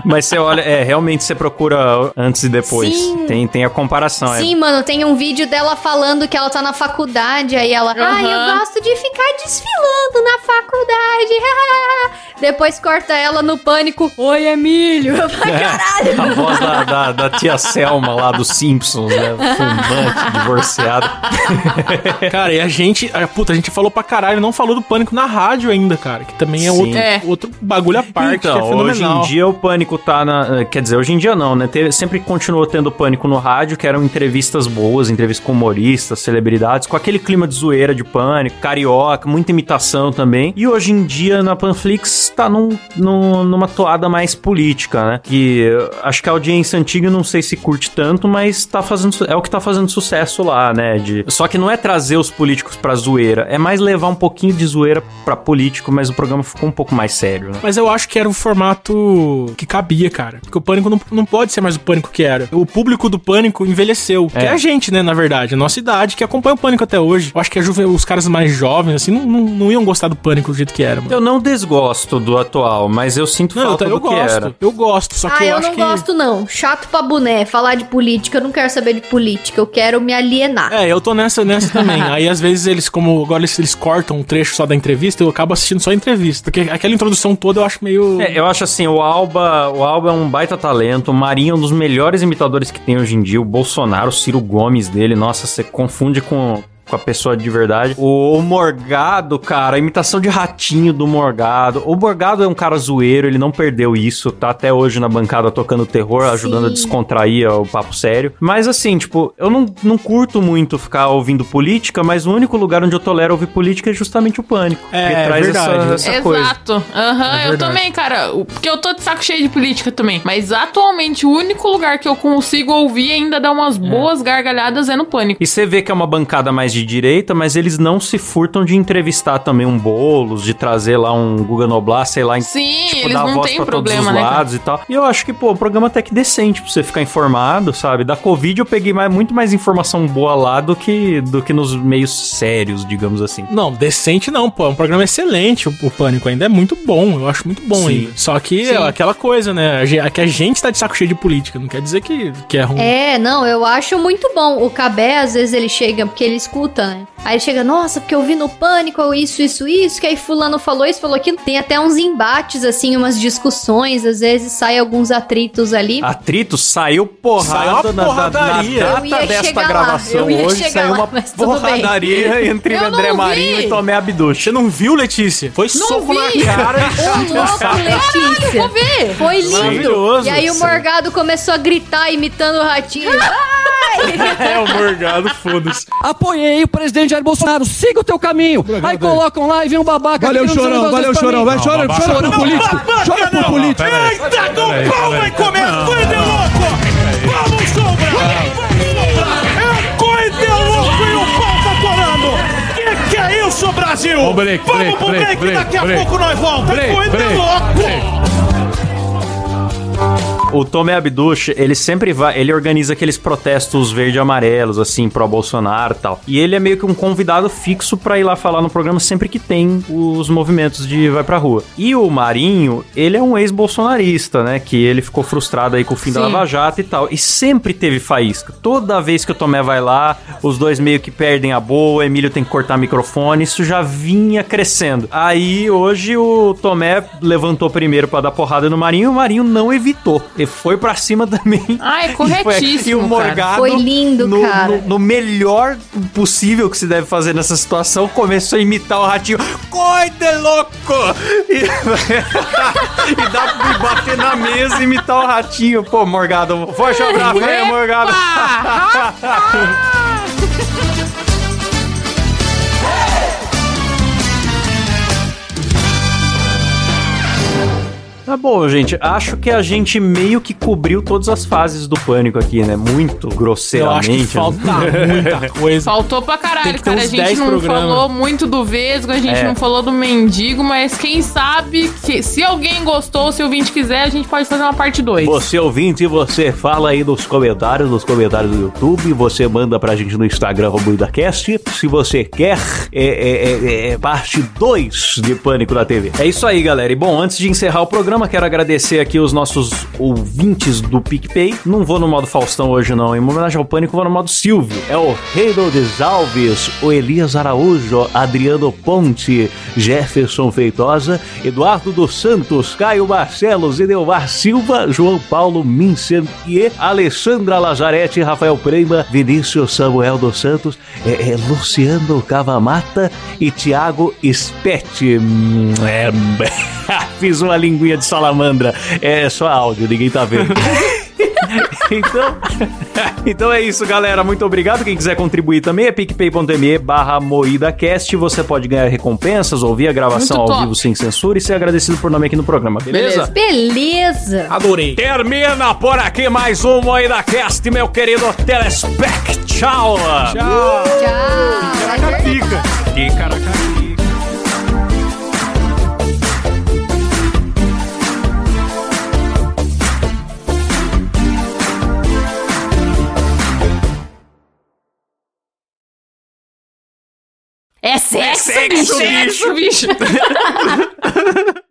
Mas você olha, é, realmente você procura antes e depois. Sim. Tem, tem a comparação. é. Sim, mano, tem um vídeo dela falando que ela tá na faculdade, aí ela, ah, eu gosto de ficar desfilando na faculdade. Depois corta ela no pânico, oi, Emílio. Eu falei, caralho. A voz da, da, da tia Selma lá dos Simpsons, né? Fumante, divorciada. Cara, e a gente. ah, Puta, a gente falou pra caralho, não falou do pânico na rádio ainda, cara. Que também é Sim. outro, É. outro bagulho à parte, é Então, hoje fenomenal. em dia o pânico tá na. eh, Quer dizer, hoje em dia não, né? Teve- sempre continuou tendo pânico no rádio, que eram entrevistas boas, entrevistas com humoristas, celebridades, com aquele clima de zoeira de pânico, carioca, muita imitação também. E hoje em dia na Panflix tá num, num- numa toada mais política, né? Que eh, acho que a audiência antiga não sei se curte tanto, mas tá fazendo, é o que tá fazendo sucesso lá, né? De, só que não é trazer os políticos pra zoeira, é mais levar um pouquinho de zoeira pra político, mas o programa ficou um pouco mais sério, né? Mas eu acho que era o formato que cabia, cara. Porque o pânico não, não pode ser mais o pânico que era. O público do pânico envelheceu. Que é a gente, né, na verdade. A nossa idade, que acompanha o pânico até hoje. Eu acho que a juve, os caras mais jovens, assim, não, não, não iam gostar do pânico do jeito que era, mano. Eu não desgosto do atual, mas eu sinto Não, eu, falta eu do que gosto. era. Eu gosto, só que Ah, eu, eu acho não que. gosto não. Chato pra boné, falar de política, eu não quero saber de política, eu quero me alienar. É, eu tô nessa, nessa também. Aí, às vezes, eles, como agora eles, eles cortam um trecho só da entrevista, eu acabo assistindo só a entrevista. Porque aquela introdução toda eu acho meio. É, eu acho assim, o Alba, o Alba é um baita talento, o Marinho é um dos melhores imitadores que tem hoje em dia, o Bolsonaro, o Ciro Gomes dele, nossa, você confunde com com a pessoa de verdade. O, o Morgado, cara, a imitação de ratinho do Morgado. O Morgado é um cara zoeiro, ele não perdeu isso, tá até hoje na bancada tocando terror, ajudando a descontrair o papo sério. Mas assim, tipo, eu não, não curto muito ficar ouvindo política, mas o único lugar onde eu tolero ouvir política é justamente o pânico. É, porque traz verdade. essa, essa coisa. Exato. Aham, É eu verdade. também, cara. o- Porque eu tô de saco cheio de política também. Mas atualmente o único lugar que eu consigo ouvir e ainda dar umas boas gargalhadas é no pânico. E você vê que é uma bancada mais de direita, mas eles não se furtam de entrevistar também um Boulos, de trazer lá um Guga Noblar, sei lá, Sim, tipo, eles dar não voz pra todos problema, os né? cara? lados e tal. E eu acho que, pô, o programa até que decente pra você ficar informado, sabe? Da Covid eu peguei mais, muito mais informação boa lá do que, do que nos meios sérios, digamos assim. Não, decente não, pô. É um programa excelente. O, o Pânico ainda é muito bom. Eu acho muito bom Sim. ainda. Só que Sim. é aquela coisa, né? A gente, que a gente tá de saco cheio de política. Não quer dizer que, que é ruim. É, não, eu acho muito bom. O Cabé, às vezes, ele chega, porque ele escuta escuta, né? Aí chega, nossa, porque eu vi no pânico isso, isso, isso, que aí fulano falou isso, falou aquilo. Tem até uns embates, assim, umas discussões, às vezes sai alguns atritos ali. Atrito saiu porrada Saiu na, na- na porradaria. Eu data ia desta lá, gravação eu ia hoje. Saiu lá, uma tudo bem. porradaria entre Eu André Marinho e Tomé Abduch. Você não viu, Letícia? Foi Não soco vi. na cara. Ô, louco, Letícia! Vou ver. Foi lindo! E aí o Morgado começou a gritar imitando o ratinho. É, o Morgado, foda-se. Apoiei o presidente Jair Bolsonaro. Siga o teu caminho. Aí colocam lá e vem um babaca. Valeu, chorão, valeu, chorão. Vai, pra mim. chora, chora por político. Chora por político. Eita, do pau vai comer coisa louco! Vamos, sombra! É coisa louco e o pau tá torando! Que que é isso, Brasil? Ô, break, Vamos break, pro break, break, break, daqui a break. pouco nós volta! Break, coisa break, louco! O Tomé Abduch, ele sempre vai, ele organiza aqueles protestos verde e amarelos, assim, pró Bolsonaro e tal. E ele é meio que um convidado fixo pra ir lá falar no programa sempre que tem os movimentos de vai pra rua. E o Marinho, ele é um ex-bolsonarista, né? Que ele ficou frustrado aí com o fim da Sim. Lava Jato e tal. E sempre teve faísca. Toda vez que o Tomé vai lá, os dois meio que perdem a boa, o Emílio tem que cortar microfone, isso já vinha crescendo. Aí hoje o Tomé levantou primeiro pra dar porrada no Marinho e o Marinho não evitou. Ele foi pra cima também. Ai, E foi- corretíssimo, E o cara. Morgado, Foi lindo, no, cara. No, no melhor possível que se deve fazer nessa situação, começou a imitar o ratinho. Coide louco! E, e dá pra bater na mesa e imitar o ratinho. Pô, Morgado, forte abraço aí, Morgado. Tá bom, gente. Acho que a gente meio que cobriu todas as fases do pânico aqui, né? Muito Eu grosseiramente. acho que falta muita coisa. Faltou pra caralho, cara. A gente 10 não programas. falou muito do Vesgo, a gente É. não falou do Mendigo, mas quem sabe, que, se alguém gostou, se o ouvinte quiser, a gente pode fazer uma parte 2. Você ouvinte, você fala aí nos comentários, nos comentários do YouTube, você manda pra gente no Instagram RomuidaCast. Se você quer, é, é, é, é parte 2 de Pânico na TV. É isso aí, galera. E bom, antes de encerrar o programa, quero agradecer aqui os nossos ouvintes do PicPay. Não vou no modo Faustão hoje, não. Em homenagem ao Pânico, vou no modo Silvio. É o Reinaldes Alves, o Elias Araújo, Adriano Ponte, Jefferson Feitosa, Eduardo dos Santos, Caio Barcelos, Edelmar Silva, João Paulo Mincer e Alessandra Lazarete, Rafael Prema, Vinícius Samuel dos Santos, é, é, Luciano Cavamata e Tiago Spetti. Hum, É, fiz uma linguinha de salamandra. É só áudio, ninguém tá vendo. Então, então é isso, galera. Muito obrigado. Quem quiser contribuir também é picpay.me barra moídacast. Você pode ganhar recompensas, ouvir a gravação Muito ao top. vivo sem censura e ser agradecido por nome aqui no programa, beleza? Beleza! Adorei. Termina por aqui mais um Moídacast, meu querido telespect. Tchau! Tchau. Tchau! Caracatica. Que É sexo, sexo, bicho! É sexo, bicho!